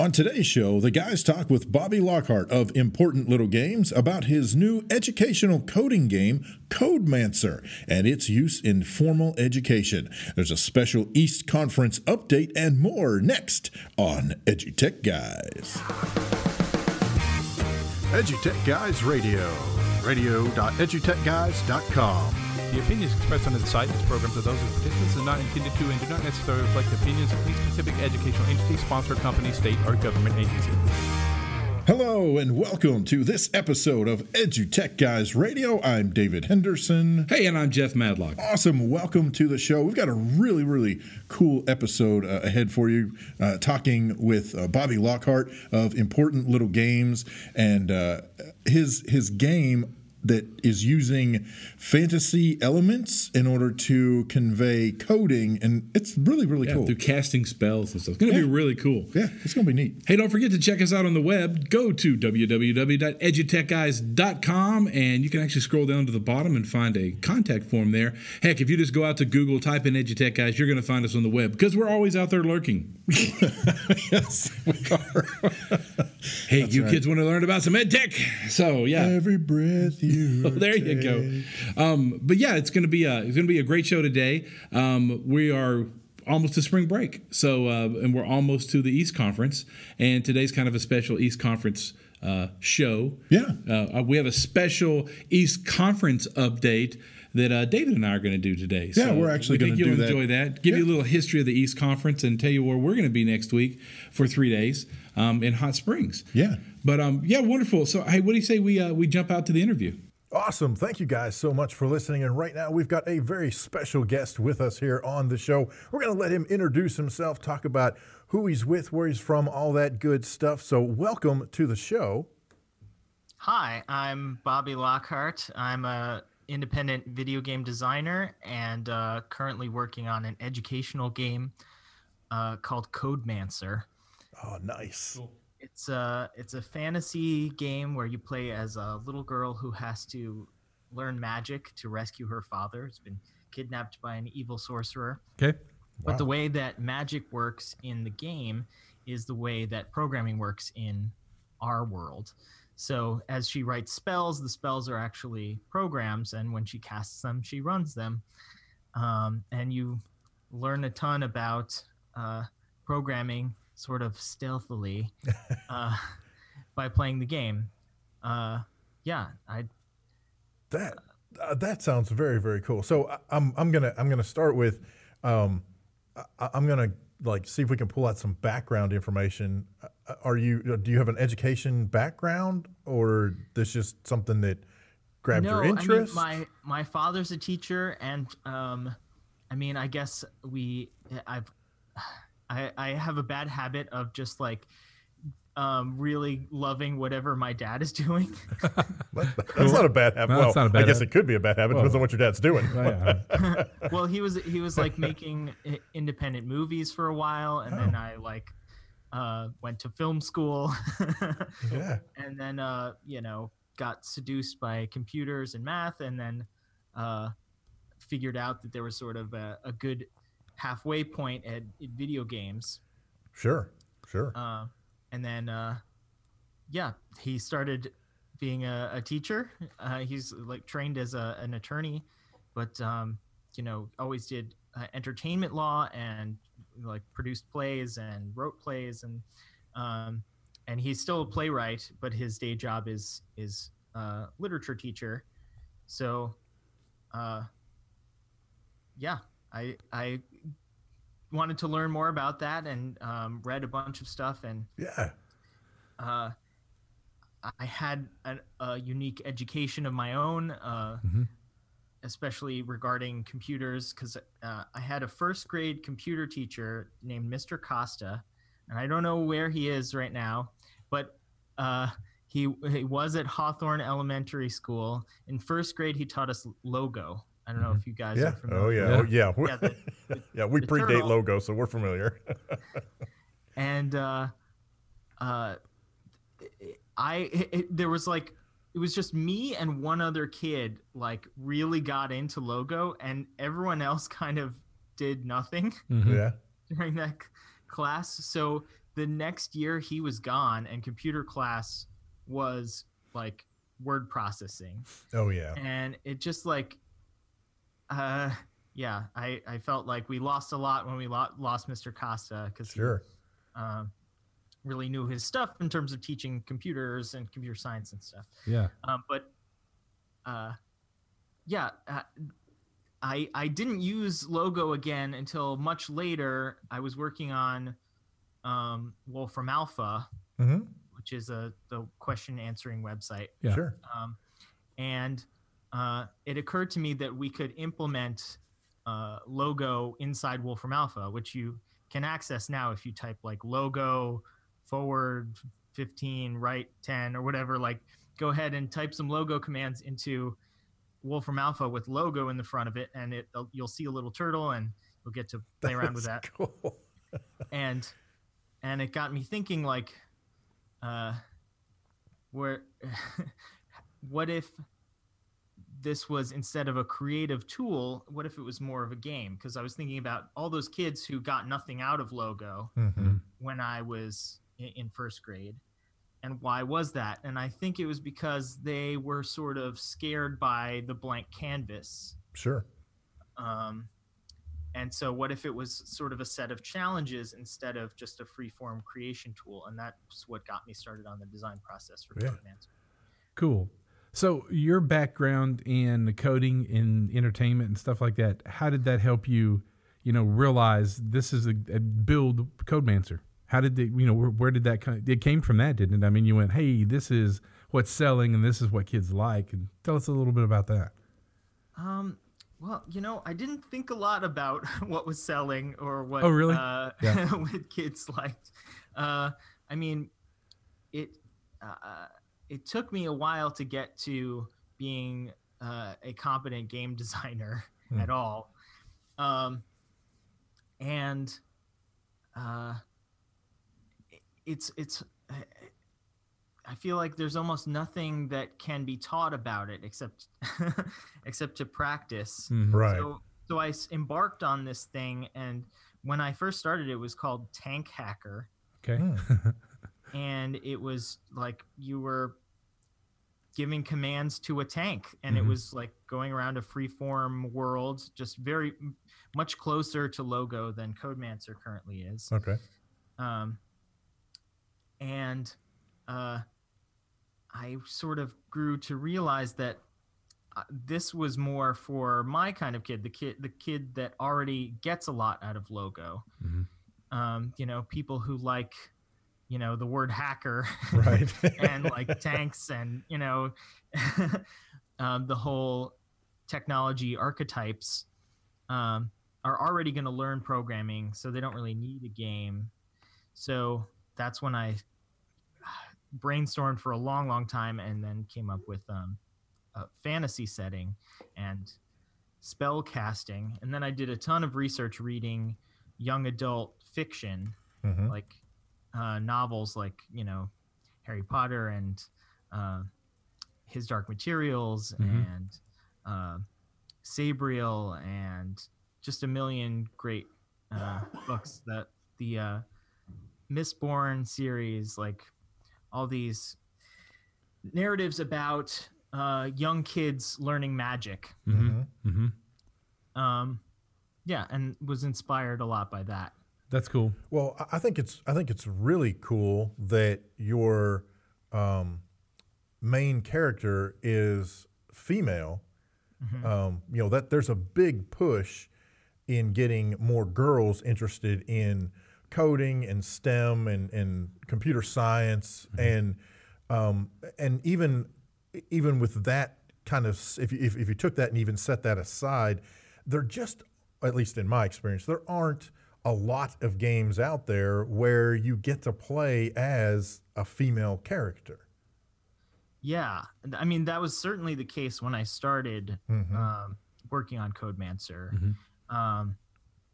On today's show, the guys talk with Bobby Lockhart of Important Little Games about his new educational coding game, Codemancer, and its use in formal education. There's a special East Conference update and more next on EduTech Guys. EduTech Guys Radio, radio.edutechguys.com. The opinions expressed on the site and its programs are those of the participants and not intended to and do not necessarily reflect the opinions of any specific educational entity, sponsor, company, state, or government agency. Hello and welcome to this episode of EduTech Guys Radio. I'm David Henderson. Hey, and I'm Jeff Madlock. Awesome. Welcome to the show. We've got a really, really cool episode uh, ahead for you, uh, talking with uh, Bobby Lockhart of Important Little Games and uh, his his game that is using fantasy elements in order to convey coding, and it's really really yeah, cool. Through casting spells and stuff. It's going to yeah. be really cool. Yeah, it's going to be neat. Hey, don't forget to check us out on the web. Go to www.edutechguys.com, and you can actually scroll down to the bottom and find a contact form there. Heck, if you just go out to Google, type in EduTech Guys, you're going to find us on the web because we're always out there lurking. yes, we are. hey, That's you right. kids want to learn about some ed tech? So yeah, every breath you oh, there you go. Um, but yeah, it's gonna be a it's gonna be a great show today. Um, we are almost to spring break, so uh, and we're almost to the East Conference, and today's kind of a special East Conference. Uh, show. Yeah. Uh, we have a special East Conference update that uh, David and I are going to do today. So yeah, we're actually we going to do that. enjoy that. Give yeah. you a little history of the East Conference and tell you where we're going to be next week for three days um, in Hot Springs. Yeah. But um, yeah, wonderful. So hey, what do you say we uh, we jump out to the interview? Awesome. Thank you guys so much for listening. And right now, we've got a very special guest with us here on the show. We're going to let him introduce himself, talk about who he's with, where he's from, all that good stuff. So, welcome to the show. Hi, I'm Bobby Lockhart. I'm a independent video game designer and uh, currently working on an educational game uh, called Codemancer. Oh, nice. Cool. It's a it's a fantasy game where you play as a little girl who has to learn magic to rescue her father. It's been kidnapped by an evil sorcerer. Okay. But the way that magic works in the game is the way that programming works in our world. So as she writes spells, the spells are actually programs, and when she casts them, she runs them. Um, and you learn a ton about uh, programming sort of stealthily uh, by playing the game. Uh, yeah, I. That uh, that sounds very very cool. So I, I'm I'm gonna I'm gonna start with, um, I, I'm gonna like see if we can pull out some background information. Uh, are you do you have an education background or this just something that grabbed no, your interest? I mean, my my father's a teacher, and um, I mean, I guess we I've I, I have a bad habit of just like um, really loving whatever my dad is doing. that's not a bad habit. No, well, bad I guess habit. it could be a bad habit. Depends on what your dad's doing. Oh, yeah. well, he was he was like making independent movies for a while, and oh. then I like uh, went to film school. yeah. And then uh, you know got seduced by computers and math, and then uh, figured out that there was sort of a, a good halfway point at, at video games. Sure, sure. Uh, and then, uh, yeah, he started being a, a teacher. Uh, he's like trained as a, an attorney, but um, you know, always did uh, entertainment law and like produced plays and wrote plays and um, and he's still a playwright, but his day job is is uh, literature teacher. So, uh, yeah, I I wanted to learn more about that and um, read a bunch of stuff and yeah. uh, I had a, a unique education of my own, uh, Mhm. especially regarding computers, because uh, I had a first grade computer teacher named Mr. Costa, and I don't know where he is right now, but uh, he he was at Hawthorne Elementary School. In first grade, he taught us logo. I don't know if you guys Yeah. are familiar. Oh yeah. Yeah. Oh yeah. We- Yeah, the- yeah. We the predate turtle. logo, so we're familiar. and uh, uh, I it, it- there was like it was just me and one other kid like really got into logo, and everyone else kind of did nothing Mhm. yeah. during that c- class. So the next year he was gone, and computer class was like word processing Oh yeah. and it just like uh yeah i i felt like we lost a lot when we lo- lost mr costa because Sure. he um, really knew his stuff in terms of teaching computers and computer science and stuff Yeah. um, but uh yeah uh, i i didn't use logo again until much later i was working on um wolfram alpha hmm which is a the question answering website Yeah. Sure. um, and uh, it occurred to me that we could implement uh, logo inside Wolfram Alpha, which you can access now if you type like logo forward 15, right 10, or whatever. Like, go ahead and type some logo commands into Wolfram Alpha with logo in the front of it, and it you'll see a little turtle, and you'll get to play around with that Cool. and and it got me thinking like uh where what if this was instead of a creative tool what if it was more of a game because i was thinking about all those kids who got nothing out of logo Mhm. when i was in first grade and why was that and i think it was because they were sort of scared by the blank canvas Sure. um, and so, what if it was sort of a set of challenges instead of just a free form creation tool? And that's what got me started on the design process for Yeah. Cool. So your background in coding in entertainment and stuff like that, how did that help you, you know, realize this is a, a build Codemancer? How did the, you know, where, where did that come? It came from that, didn't it? I mean, you went, hey, this is what's selling and this is what kids like. And tell us a little bit about that. Um, well, you know, I didn't think a lot about what was selling or what Oh, really? uh, Yeah. what kids liked. Uh, I mean, it uh, it took me a while to get to being uh, a competent game designer Hmm. at all, um, and uh, it's it's. I feel like there's almost nothing that can be taught about it except except to practice. Mhm. Right. So, so I s- embarked on this thing, and when I first started, it was called Tank Hacker, Okay. And it was like you were giving commands to a tank, and Mhm. it was like going around a freeform world, just very much closer to Logo than Codemancer currently is. Okay. Um, and uh, I sort of grew to realize that uh, this was more for my kind of kid, the kid, the kid that already gets a lot out of logo. Mhm. Um, you know, people who like, you know, the word hacker, Right. and like tanks, and you know, um, the whole technology archetypes um, are already going to learn programming, so they don't really need a game. So that's when I brainstormed for a long, long time, and then came up with um, a fantasy setting and spell casting. And then I did a ton of research reading young adult fiction, Mhm. like uh, novels, like you know Harry Potter and uh, His Dark Materials Mhm. and uh, Sabriel and just a million great uh, books that the uh, Mistborn series, like all these narratives about uh, young kids learning magic. Mm-hmm. Mhm. Mm-hmm. Um, yeah, and was inspired a lot by that. That's cool. Well, I- think it's I think it's really cool that your um, main character is female. Um, you know that there's a big push in getting more girls interested in coding and STEM and, and computer science and um, and even even with that kind of if you, if, if you took that and even set that aside, there just at least in my experience there aren't a lot of games out there where you get to play as a female character. Yeah, I mean that was certainly the case when I started Mhm. um, working on Codemancer, Mhm. um,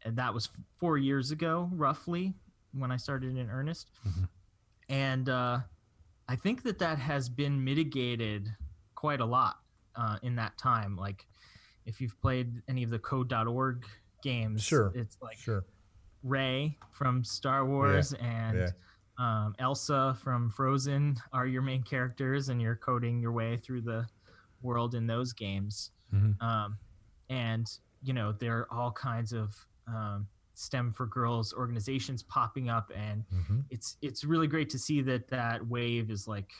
and that was f- four years ago, roughly, when I started in earnest. Mhm. And uh, I think that that has been mitigated quite a lot uh, in that time. Like, if you've played any of the Code.org games, Sure, it's like Sure. Rey from Star Wars and yeah. um, Elsa from Frozen are your main characters, and you're coding your way through the world in those games. Mhm. Um, and you know there are all kinds of um, STEM for Girls organizations popping up, and Mhm. it's it's really great to see that that wave is like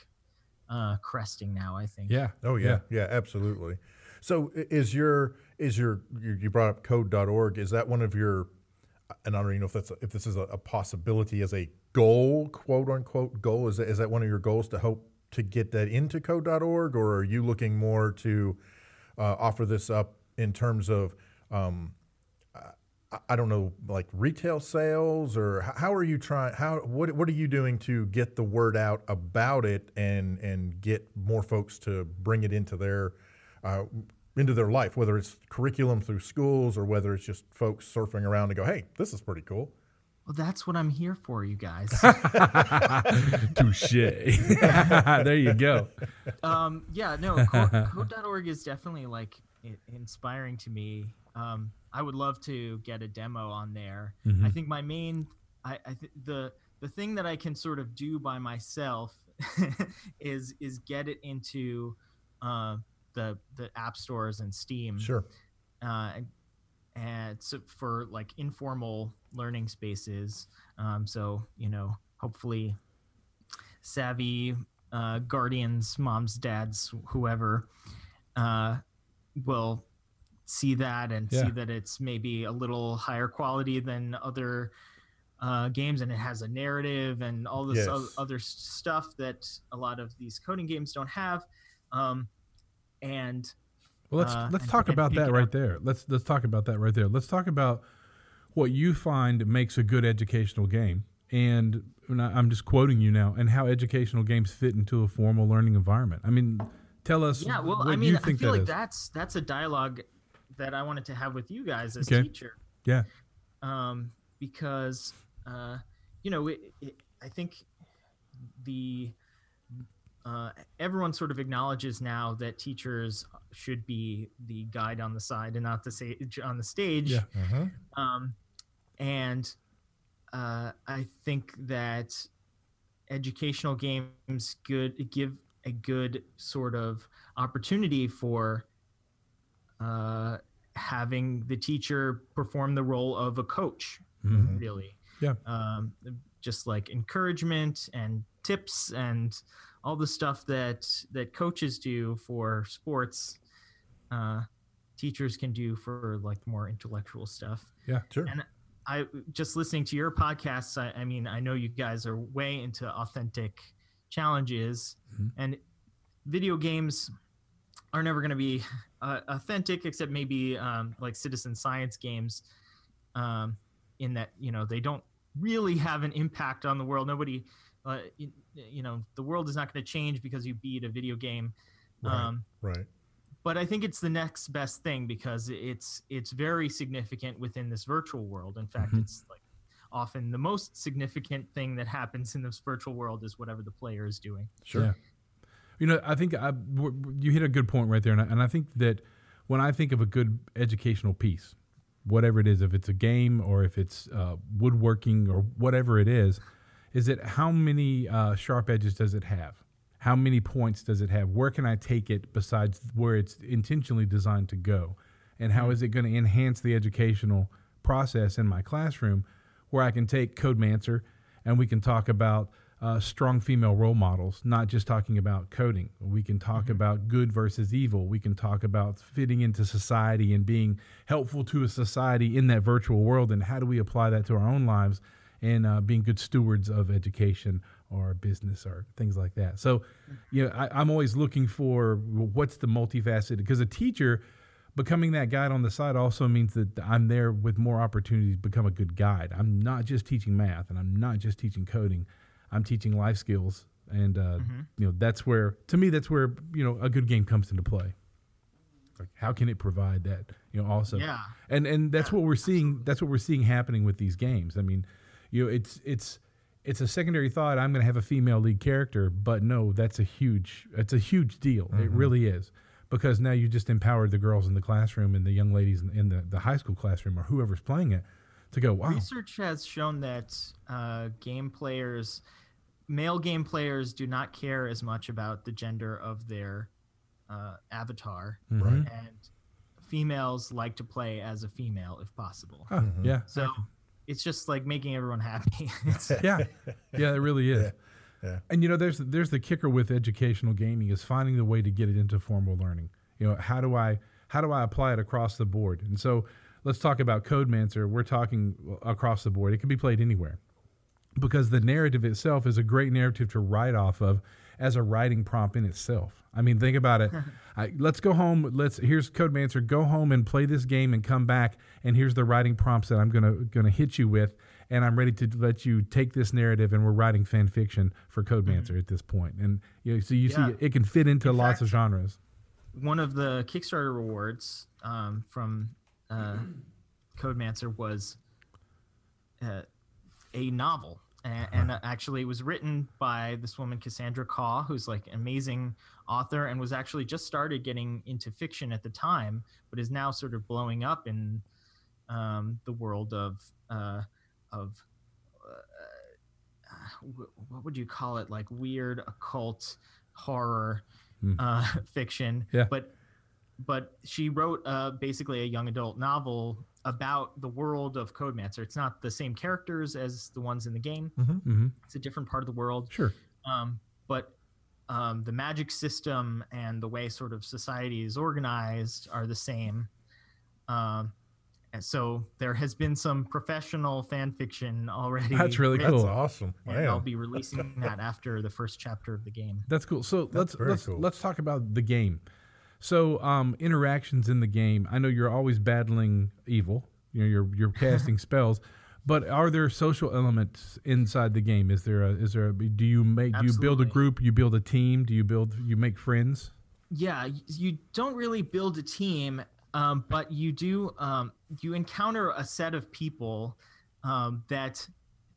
uh, cresting now. I think. Yeah. Oh yeah, yeah, absolutely. So is your is your you you brought up code.org is that one of your and I don't even know if that's if this is a, a possibility as a goal, quote unquote goal is that, is that one of your goals to hope to get that into code.org or are you looking more to uh, offer this up in terms of um, I- I don't know, like retail sales, or how are you trying? How what what are you doing to get the word out about it and and get more folks to bring it into their uh, into their life, whether it's curriculum through schools or whether it's just folks surfing around and go, hey, this is pretty cool. Well, that's what I'm here for, you guys. Touche. there you go. um, yeah, no, code, code.org is definitely like inspiring to me. Um, I would love to get a demo on there. Mhm. I think my main, I, I th- the the thing that I can sort of do by myself is is get it into uh, the the app stores and Steam Sure. uh, and, and so for like informal learning spaces. Um, so you know, hopefully, savvy uh, guardians, moms, dads, whoever, uh, will see that and Yeah. see that it's maybe a little higher quality than other uh, games, and it has a narrative and all this Yes. o- other stuff that a lot of these coding games don't have. Um, and Well, let's Uh, let's talk and about that right up. there. Let's let's talk about that right there. Let's talk about what you find makes a good educational game, and, and I- I'm just quoting you now, and how educational games fit into a formal learning environment. I mean, tell us. yeah well what i you mean i feel that like is. that's that's a dialogue that i wanted to have with you guys as Okay. teacher Yeah. um because uh you know it, it, i think the uh, everyone sort of acknowledges now that teachers should be the guide on the side and not the sage on the stage Yeah. Mm-hmm. um, and uh, I think that educational games good give a good sort of opportunity for uh, having the teacher perform the role of a coach, Mhm. really. Yeah. Um, just like encouragement and tips and all the stuff that that coaches do for sports, uh, teachers can do for like more intellectual stuff. Yeah sure. And I just listening to your podcasts. I, I mean, I know you guys are way into authentic challenges, Mhm. and video games are never going to be uh, authentic, except maybe um, like citizen science games, um, in that you know they don't really have an impact on the world. Nobody, uh, you, you know, the world is not going to change because you beat a video game. Right. Um, right. but I think it's the next best thing because it's it's very significant within this virtual world. In fact, Mhm. it's like often the most significant thing that happens in this virtual world is whatever the player is doing. Sure. Yeah. You know, I think I, w- w- you hit a good point right there, and I, and I think that when I think of a good educational piece, whatever it is, if it's a game or if it's uh, woodworking or whatever it is, is it how many uh, sharp edges does it have? How many points does it have? Where can I take it besides where it's intentionally designed to go? And how is it going to enhance the educational process in my classroom where I can take Codemancer and we can talk about uh, strong female role models, not just talking about coding. We can talk about good versus evil. We can talk about fitting into society and being helpful to a society in that virtual world. And how do we apply that to our own lives and uh, being good stewards of education or business or things like that. So, you know, I, I'm always looking for what's the multifaceted because a teacher becoming that guide on the side also means that I'm there with more opportunities to become a good guide. I'm not just teaching math and I'm not just teaching coding. I'm teaching life skills, and uh, you know that's where to me that's where you know a good game comes into play. Like how can it provide that you know also Yeah. and and that's what we're seeing that's what we're seeing happening with these games. I mean, you know it's it's it's a secondary thought. I'm going to have a female lead character, but no, that's a huge it's a huge deal. It really is because now you just empowered the girls in the classroom and the young ladies in, in the, the high school classroom or whoever's playing it to go wow Research has shown that uh, game players, male game players, do not care as much about the gender of their uh, avatar, Right. and females like to play as a female if possible. Huh, yeah So it's just like making everyone happy. It's- yeah, yeah, it really is. yeah. And you know, there's there's the kicker with educational gaming is finding the way to get it into formal learning. You know, how do I how do I apply it across the board? And so let's talk about Codemancer. We're talking across the board. It can be played anywhere because the narrative itself is a great narrative to write off of as a writing prompt in itself. I mean, think about it. I, let's go home. Let's here's Codemancer. Go home and play this game and come back. And here's the writing prompts that I'm gonna gonna hit you with. And I'm ready to let you take this narrative. And we're writing fan fiction for Codemancer at this point. And you know, so you Yeah. see, it can fit into In lots of genres. one of the Kickstarter rewards um, from uh, Codemancer was uh, a novel, and, and actually it was written by this woman Cassandra Khaw, who's like an amazing author, and was actually just started getting into fiction at the time, but is now sort of blowing up in um, the world of uh, of uh, what would you call it? Like weird occult horror Hmm. uh, fiction. Yeah. But but she wrote uh, basically a young adult novel about the world of Codemancer. It's not the same characters as the ones in the game. hmm It's a different part of the world. Sure. Um, but um, the magic system and the way sort of society is organized are the same. Um, and so there has been some professional fan fiction already. That's really written, cool. That's awesome. And Man. I'll be releasing that after the first chapter of the game. That's cool. So let's let's cool. let's talk about the game. So um, interactions in the game. I know you're always battling evil. You know you're you're casting spells, but are there social elements inside the game? Is there a is there a, do you make do you build a group? You build a team? Do you build you make friends? yeah you don't really build a team um, but you do um, you encounter a set of people um, that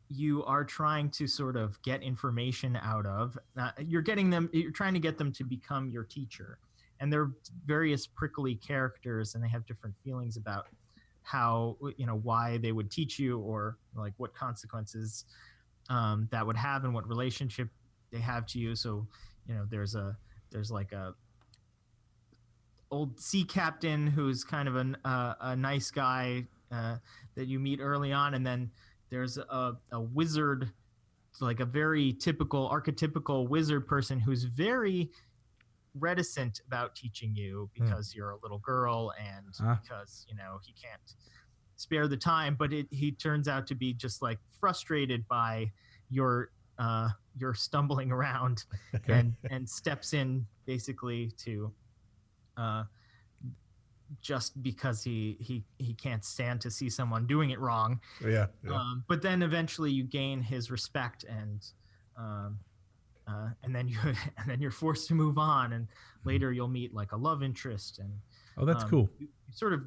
you are trying to sort of get information out of uh, you're getting them you're trying to get them to become your teacher and they're various prickly characters and they have different feelings about how you know why they would teach you or like what consequences um, that would have and what relationship they have to you. So you know there's a there's like a old sea captain who's kind of an, uh, a nice guy uh, that you meet early on, and then there's a, a wizard, like a very typical, archetypical wizard person who's very reticent about teaching you because you're a little girl and Ah. because you know he can't spare the time. But it, he turns out to be just like frustrated by your uh, your stumbling around and and steps in basically to uh, just because he he he can't stand to see someone doing it wrong. yeah. yeah. Um, but then eventually you gain his respect and um, uh, and then you and then you're forced to move on and later you'll meet like a love interest and Oh, that's um, cool. you- you sort of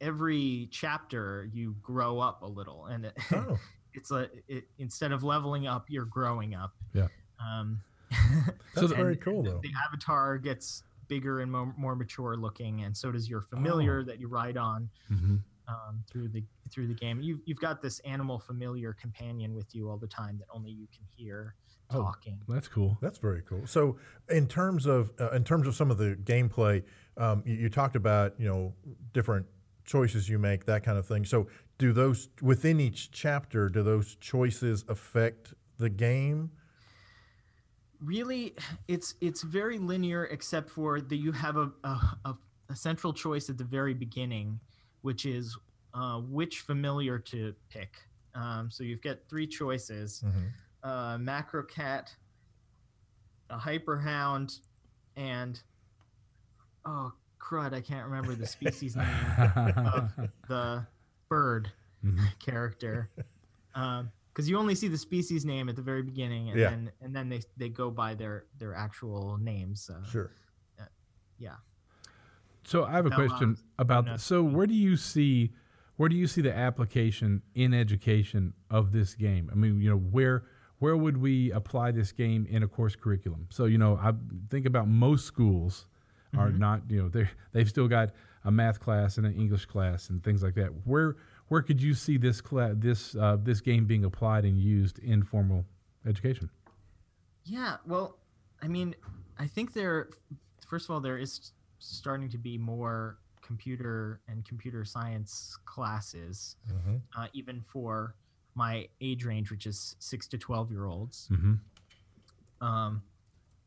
every chapter you grow up a little and it, oh. it's a it, instead of leveling up you're growing up Yeah. um That's the- very cool, though. the avatar gets bigger and more, more mature looking, and so does your familiar that you ride on Mhm. um, through the through the game. You've you've got this animal familiar companion with you all the time that only you can hear Oh. That's cool. That's very cool. So, in terms of uh, in terms of some of the gameplay, um, you, you talked about you know different choices you make, that kind of thing. So, do those within each chapter? Do those choices affect the game? really it's it's very linear except for that you have a, a, a, a central choice at the very beginning which is uh, which familiar to pick um, so you've got three choices uh, macro cat a hyper hound and oh crud i can't remember the species name of the bird Mhm. character because you only see the species name at the very beginning and Yeah. then and then they, they go by their their actual names uh, Sure. yeah So I have a No, question um, about no. so where do you see where do you see the application in education of this game? I mean, you know, where where would we apply this game in a course curriculum? So, you know, I think about most schools are Mm-hmm. not, you know, they they've still got a math class and an English class and things like that. Where where could you see this class this uh, this game being applied and used in formal education? yeah well i mean i think there first of all there is starting to be more computer and computer science classes Mhm. uh, even for my age range which is 6 to 12 year olds Mm-hmm. um,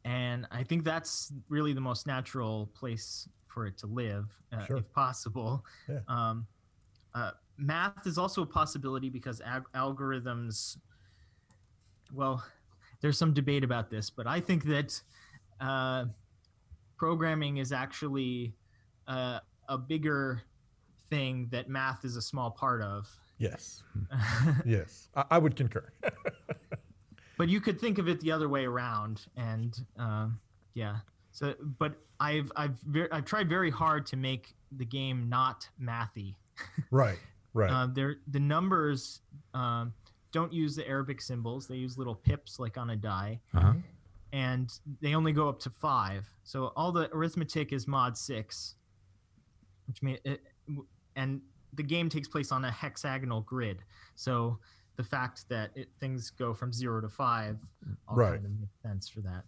and I think that's really the most natural place for it to live, uh, Sure. if possible. Yeah. Um, uh, math is also a possibility because ag- algorithms. Well, there's some debate about this, but I think that uh, programming is actually uh, a bigger thing that math is a small part of. Yes. yes. I, I would concur. but you could think of it the other way around and um, yeah so but i've i've ver- i've tried very hard to make the game not mathy right. Right. uh, they're, the numbers um, don't use the arabic symbols they use little pips like on a die Uh-huh. and they only go up to five so all the arithmetic is mod six which means it, and the game takes place on a hexagonal grid so the fact that it, things go from zero to five all Right. kind of makes sense for that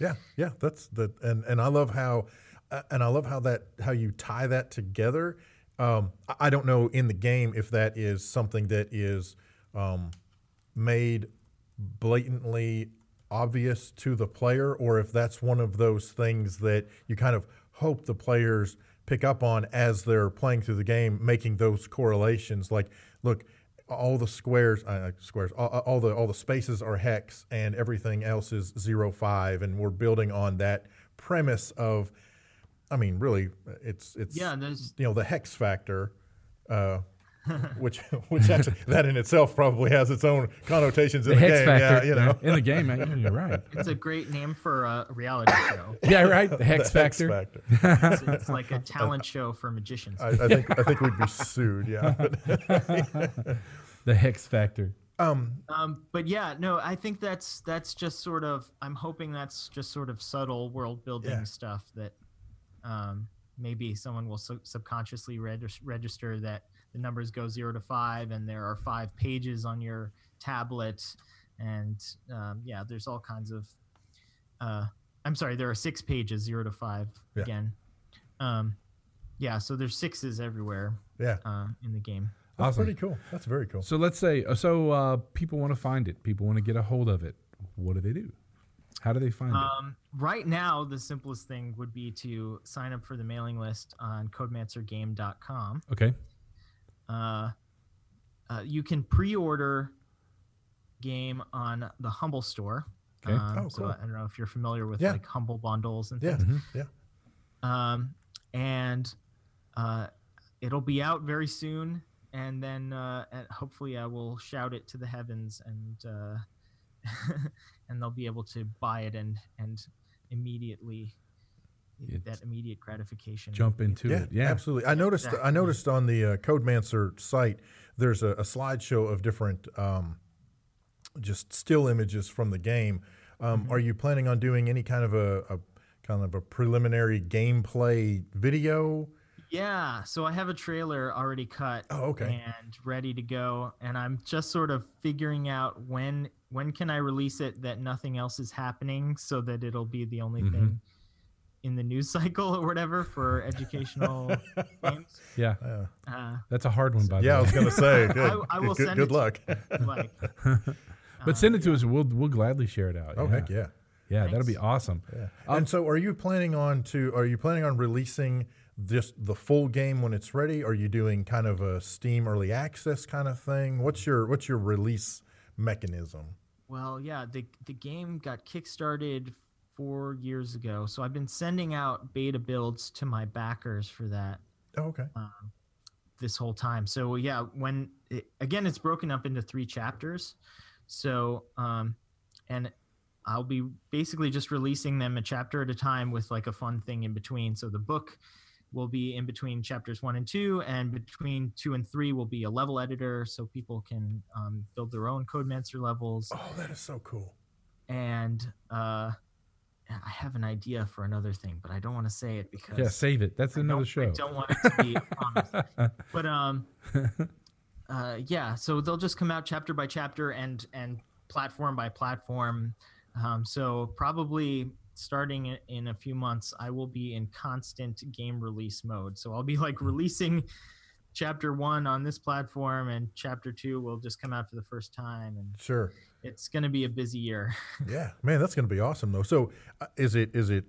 Yeah, yeah, that's the and and I love how uh, and I love how that how you tie that together. Um, I- I don't know in the game if that is something that is um, made blatantly obvious to the player, or if that's one of those things that you kind of hope the players pick up on as they're playing through the game, making those correlations. Like, look, all the squares, uh, squares, all, all the all the spaces are hex, and everything else is zero five, and we're building on that premise of, I mean, really, it's it's yeah there's you know the hex factor. Uh, which, which actually, that in itself probably has its own connotations in The the, hex game. factor Yeah, you know, in the game, man, you're right. it's a great name for a reality show Yeah, right. The hex the hex factor. factor. it's, it's like a talent show for magicians I, I think I think we'd be sued. Yeah. The hex factor. um, Um, but yeah, no, I think that's that's just sort of. I'm hoping that's just sort of subtle world building Yeah. stuff that um, maybe someone will sub- subconsciously regis- register that the numbers go zero to five, and there are five pages on your tablet, and um, yeah, there's all kinds of. Uh, I'm sorry, there are six pages, zero to five Yeah. again. Um, yeah, so there's sixes everywhere yeah. uh, in the game. That's Awesome. pretty cool. That's very cool. So let's say, uh, so uh, people want to find it. People want to get a hold of it. What do they do? How do they find it? Um, right now, the simplest thing would be to sign up for the mailing list on codemancergame.com. Okay. Uh, uh, you can pre-order game on the Humble Store. Okay. Um, Oh, So. I don't know if you're familiar with Yeah. like Humble bundles and Yeah. things. Yeah. Um, and uh, it'll be out very soon. And then uh, and hopefully I will shout it to the heavens and uh, and they'll be able to buy it and and immediately It's- that immediate gratification. Jump into Yeah, it. Yeah. absolutely. I noticed. I noticed on the uh, CodeMancer site, there's a, a slideshow of different, um, just still images from the game. Um, Are you planning on doing any kind of a, a kind of a preliminary gameplay video? Yeah, so I have a trailer already cut. Oh, okay. And ready to go, and I'm just sort of figuring out when when can I release it that nothing else is happening, so that it'll be the only Mhm. thing in the news cycle or whatever for educational games. Yeah, Yeah, Uh, that's a hard one, by yeah I was going to say. Good, I will good, send good it to luck. like, But send it to us. We'll we'll gladly share it out. Oh yeah. heck yeah. Yeah, that'll be awesome. Yeah. Um, and so, are you planning on to? Are you planning on releasing just the full game when it's ready? Are you doing kind of a Steam early access kind of thing? What's your What's your release mechanism? Well, yeah, the the game got kickstarted four years ago, so I've been sending out beta builds to my backers for that Oh, okay. um, this whole time. So yeah, when it, again, it's broken up into three chapters. So um, and I'll be basically just releasing them a chapter at a time with like a fun thing in between. So the book will be in between chapters one and two, and between two and three will be a level editor, so people can um, build their own Codemancer levels Oh, that is so cool. and uh, I have an idea for another thing, but I don't want to say it because Yeah, save it. That's I another show. I don't want it to be. But um, uh, yeah. So they'll just come out chapter by chapter and and platform by platform. Um, so probably starting in a few months, I will be in constant game release mode. So I'll be like releasing chapter one on this platform, and chapter two will just come out for the first time, and Sure. it's going to be a busy year. Yeah, man, that's going to be awesome though. So, uh, is it is it?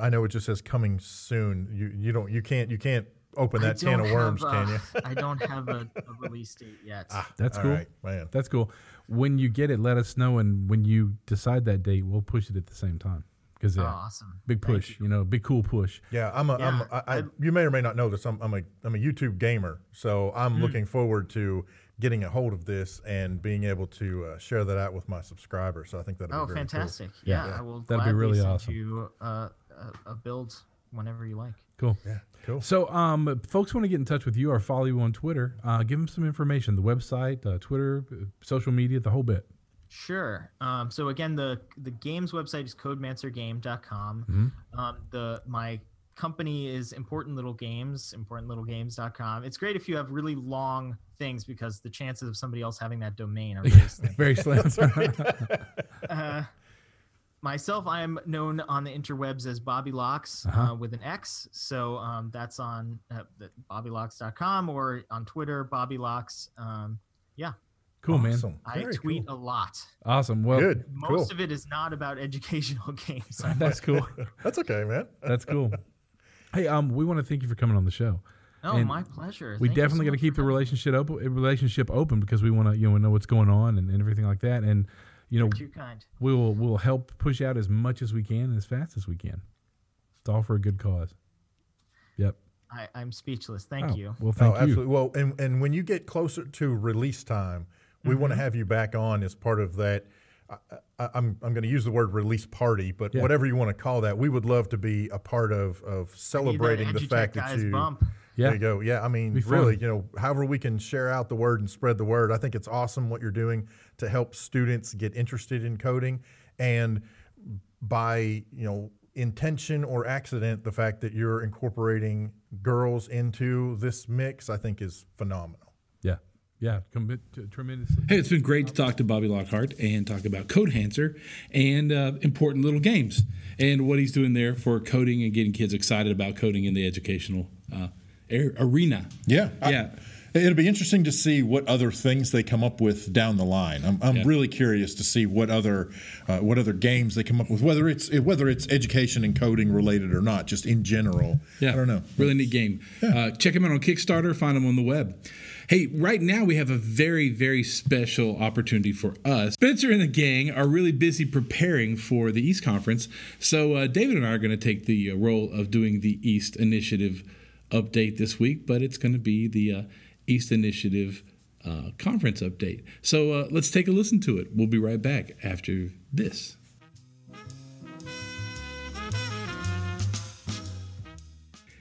I know it just says coming soon. You you don't you can't you can't open that can of worms, have, can you? I don't have a, a release date yet. That's All cool. right, man. That's cool. When you get it, let us know, and when you decide that date, we'll push it at the same time. Because Oh, yeah, awesome. big push, you. know, big cool push. Yeah, I'm a, I'm Yeah, a, I, I, I- you may or may not know this. I'm, I'm a, I'm a YouTube gamer, so I'm Hmm. looking forward to getting a hold of this and being able to uh, share that out with my subscribers. So I think that'll Oh, be very fantastic. Yeah. Yeah, Yeah. I will That'd be really awesome. you uh, a, a build whenever you like. Cool. Cool. Yeah, cool. So, um, folks want to get in touch with you or follow you on Twitter. Uh, give them some information: the website, uh, Twitter, uh, social media, the whole bit. Sure. Um, so again, the the game's website is codemancergame.com. Mhm. Um, the my company is Important Little Games, importantlittlegames.com. It's great if you have really long things because the chances of somebody else having that domain are very slim. Very slim. uh, myself, I am known on the interwebs as Bobby Lox uh Uh-huh. with an X. So um, that's on uh, the bobbylox.com or on Twitter, Bobby Lox. Um, yeah, cool, man. Awesome. I tweet cool. a lot. Awesome. Well, Good. Most cool. of it is not about educational games. That's cool. That's okay, man. That's cool. Hey, um, we want to thank you for coming on the show. Oh, And my pleasure. We Thank definitely so got to keep the relationship open, relationship open because we want to, you know, know what's going on and, and everything like that. And you know, Too kind. we will we'll help push out as much as we can and as fast as we can. It's all for a good cause. Yep. I, I'm speechless. Thank Oh, you. Well, Oh, thank you. absolutely. Well, and, and when you get closer to release time, we want to Mm-hmm. have you back on as part of that. I, I, I'm I'm going to use the word release party, but Yeah. whatever you want to call that, we would love to be a part of of celebrating the fact that you. bump. Yeah. There you go. Yeah, I mean, really, you know, however we can share out the word and spread the word. I think it's awesome what you're doing to help students get interested in coding, and by you know intention or accident, the fact that you're incorporating girls into this mix, I think, is phenomenal. Yeah. Yeah. Commit to, tremendously. Hey, it's been great to talk to Bobby Lockhart and talk about Codemancer and uh, important little games and what he's doing there for coding and getting kids excited about coding in the educational uh, ar- arena. Yeah. I- Yeah. it'll be interesting to see what other things they come up with down the line. I'm, I'm Yeah. really curious to see what other uh, what other games they come up with, whether it's whether it's education and coding related or not, just in general. Yeah, I don't know. Really neat game. Uh, check them out on Kickstarter. Find them on the web. Hey, right now we have a very, very special opportunity for us. Spencer and the gang are really busy preparing for the East Conference, so uh, David and I are going to take the uh, role of doing the East Initiative update this week. But it's going to be the uh, East Initiative uh, conference update. So uh, let's take a listen to it. We'll be right back after this.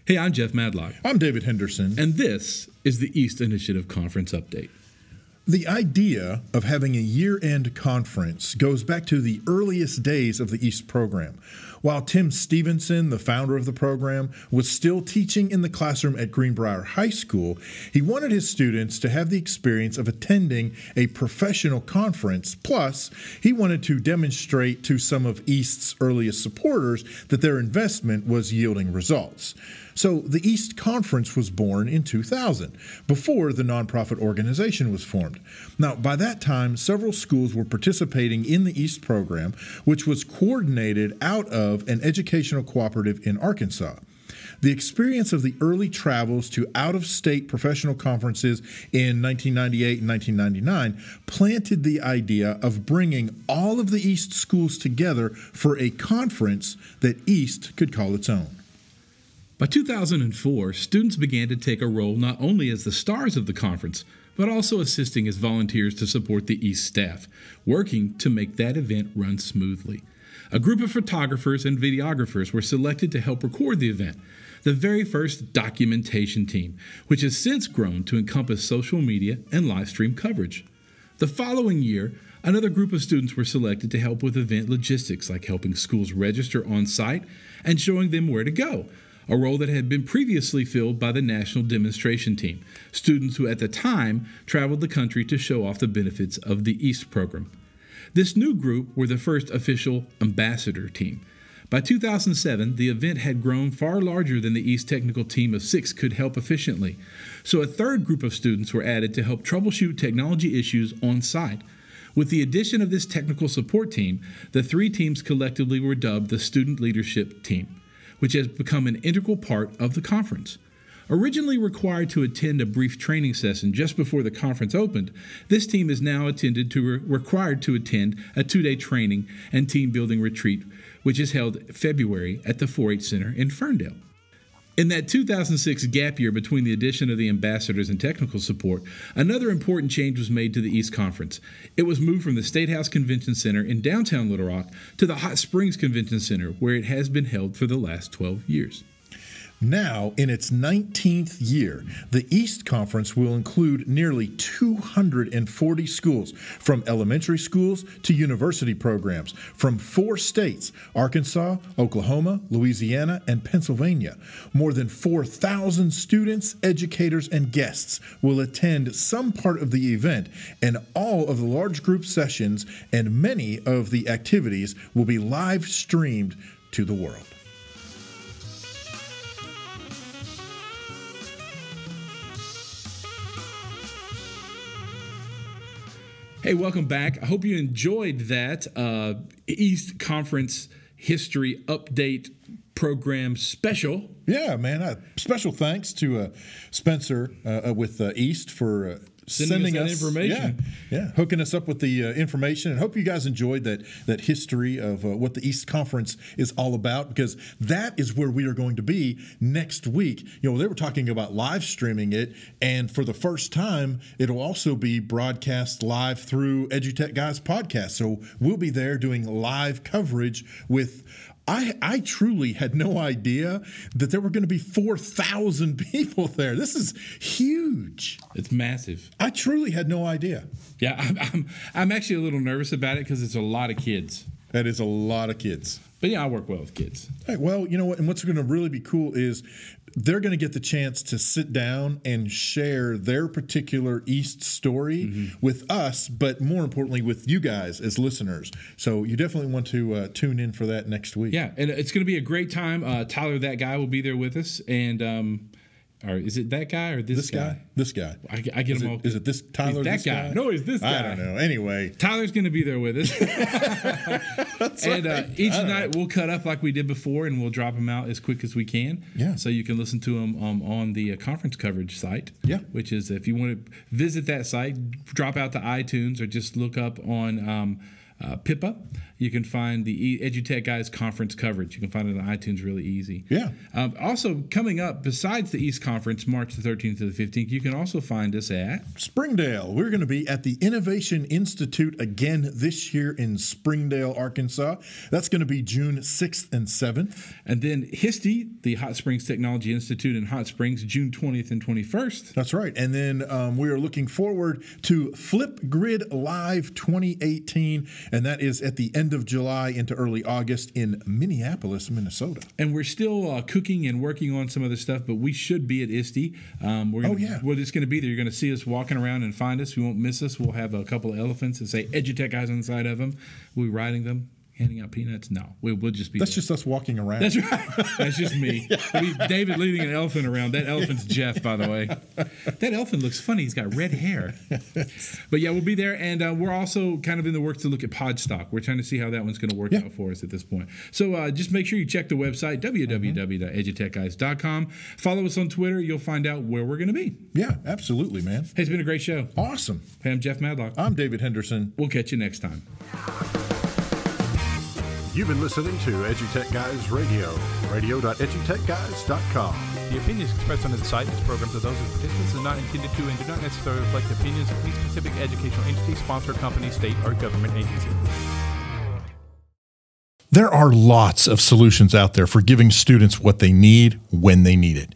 Hey, I'm Jeff Madlock. I'm David Henderson. And this is the East Initiative Conference Update. The idea of having a year end conference goes back to the earliest days of the East program. While Tim Stevenson, the founder of the program, was still teaching in the classroom at Greenbrier High School, he wanted his students to have the experience of attending a professional conference. Plus, he wanted to demonstrate to some of East's earliest supporters that their investment was yielding results. So the East Conference was born in 2000, before the nonprofit organization was formed. Now, by that time, several schools were participating in the East program, which was coordinated out of an educational cooperative in Arkansas. The experience of the early travels to out of state professional conferences in 1998 and 1999 planted the idea of bringing all of the East schools together for a conference that East could call its own. By 2004, students began to take a role not only as the stars of the conference, but also assisting as volunteers to support the East staff, working to make that event run smoothly. A group of photographers and videographers were selected to help record the event, the very first documentation team, which has since grown to encompass social media and live stream coverage. The following year, another group of students were selected to help with event logistics, like helping schools register on site and showing them where to go a role that had been previously filled by the National Demonstration Team, students who at the time traveled the country to show off the benefits of the EAST program. This new group were the first official ambassador team. By 2007, the event had grown far larger than the East technical team of six could help efficiently. So a third group of students were added to help troubleshoot technology issues on site. With the addition of this technical support team, the three teams collectively were dubbed the Student Leadership Team which has become an integral part of the conference. Originally required to attend a brief training session just before the conference opened, this team is now attended to re- required to attend a two-day training and team building retreat, which is held February at the 4-H Center in Ferndale. In that 2006 gap year between the addition of the ambassadors and technical support, another important change was made to the East Conference. It was moved from the State House Convention Center in downtown Little Rock to the Hot Springs Convention Center, where it has been held for the last 12 years. Now, in its 19th year, the East Conference will include nearly 240 schools, from elementary schools to university programs, from four states Arkansas, Oklahoma, Louisiana, and Pennsylvania. More than 4,000 students, educators, and guests will attend some part of the event, and all of the large group sessions and many of the activities will be live streamed to the world. Hey, welcome back. I hope you enjoyed that uh, East Conference History Update Program special. Yeah, man. Uh, special thanks to uh, Spencer uh, uh, with uh, East for sending, sending us, us, information. Yeah, yeah, hooking us up with the uh, information. And hope you guys enjoyed that that history of uh, what the East Conference is all about because that is where we are going to be next week. You know, they were talking about live streaming it, and for the first time, it'll also be broadcast live through EduTech Guys podcast. So we'll be there doing live coverage with I, I truly had no idea that there were going to be 4,000 people there. This is huge. It's massive. I truly had no idea. Yeah, I'm, I'm, I'm actually a little nervous about it because it's a lot of kids. That is a lot of kids. But yeah, I work well with kids. Right, well, you know what? And what's going to really be cool is they're going to get the chance to sit down and share their particular East story mm-hmm. with us, but more importantly, with you guys as listeners. So you definitely want to uh, tune in for that next week. Yeah, and it's going to be a great time. Uh, Tyler, that guy, will be there with us, and um, or is it that guy or this, this guy? guy? This guy. I, I get is him it, all. Is it this Tyler? that guy? guy? No, it's this guy. I don't know. Anyway, Tyler's going to be there with us, and uh, each night know. we'll cut up like we did before, and we'll drop them out as quick as we can. Yeah. So you can listen to them um, on the uh, conference coverage site. Yeah. Which is if you want to visit that site, drop out to iTunes or just look up on um, uh, Pippa you can find the EduTech Guys conference coverage. You can find it on iTunes really easy. Yeah. Um, also, coming up, besides the East Conference, March the 13th to the 15th, you can also find us at. Springdale. We're going to be at the Innovation Institute again this year in Springdale, Arkansas. That's going to be June 6th and 7th. And then HISTE, the Hot Springs Technology Institute in Hot Springs, June 20th and 21st. That's right. And then um, we are looking forward to Flipgrid Live 2018, and that is at the end of July into early August in Minneapolis, Minnesota. And we're still uh, cooking and working on some other stuff, but we should be at ISTE. Um, we're gonna, Oh, yeah. We're just going to be there. You're going to see us walking around and find us. You won't miss us. We'll have a couple of elephants and say EduTech guys on the side of them. We'll be riding them, handing out peanuts. No, we, we'll just be That's there. just us walking around. That's right. That's just me. We- David leading an elephant around. That elephant's Jeff, by the way. That elephant looks funny. He's got red hair. But yeah, we'll be there, and uh, we're also kind of in the works to look at Podstock. We're trying to see how that one's going to work Yeah. out for us at this point. So uh, just make sure you check the website www.edutechguys.com. Follow us on Twitter. You'll find out where we're going to be. yeah, absolutely, man. Hey, it's been a great show. Awesome. Hey, I'm Jeff Madlock. I'm David Henderson. We'll catch you next time. You've been listening to EduTech Guys Radio, radio.edutechguys.com. The opinions expressed on the site and its programs are those of the participants and not intended to and do not necessarily reflect the opinions of any specific educational entity, sponsor, company, state, or government agency. There are lots of solutions out there for giving students what they need when they need it.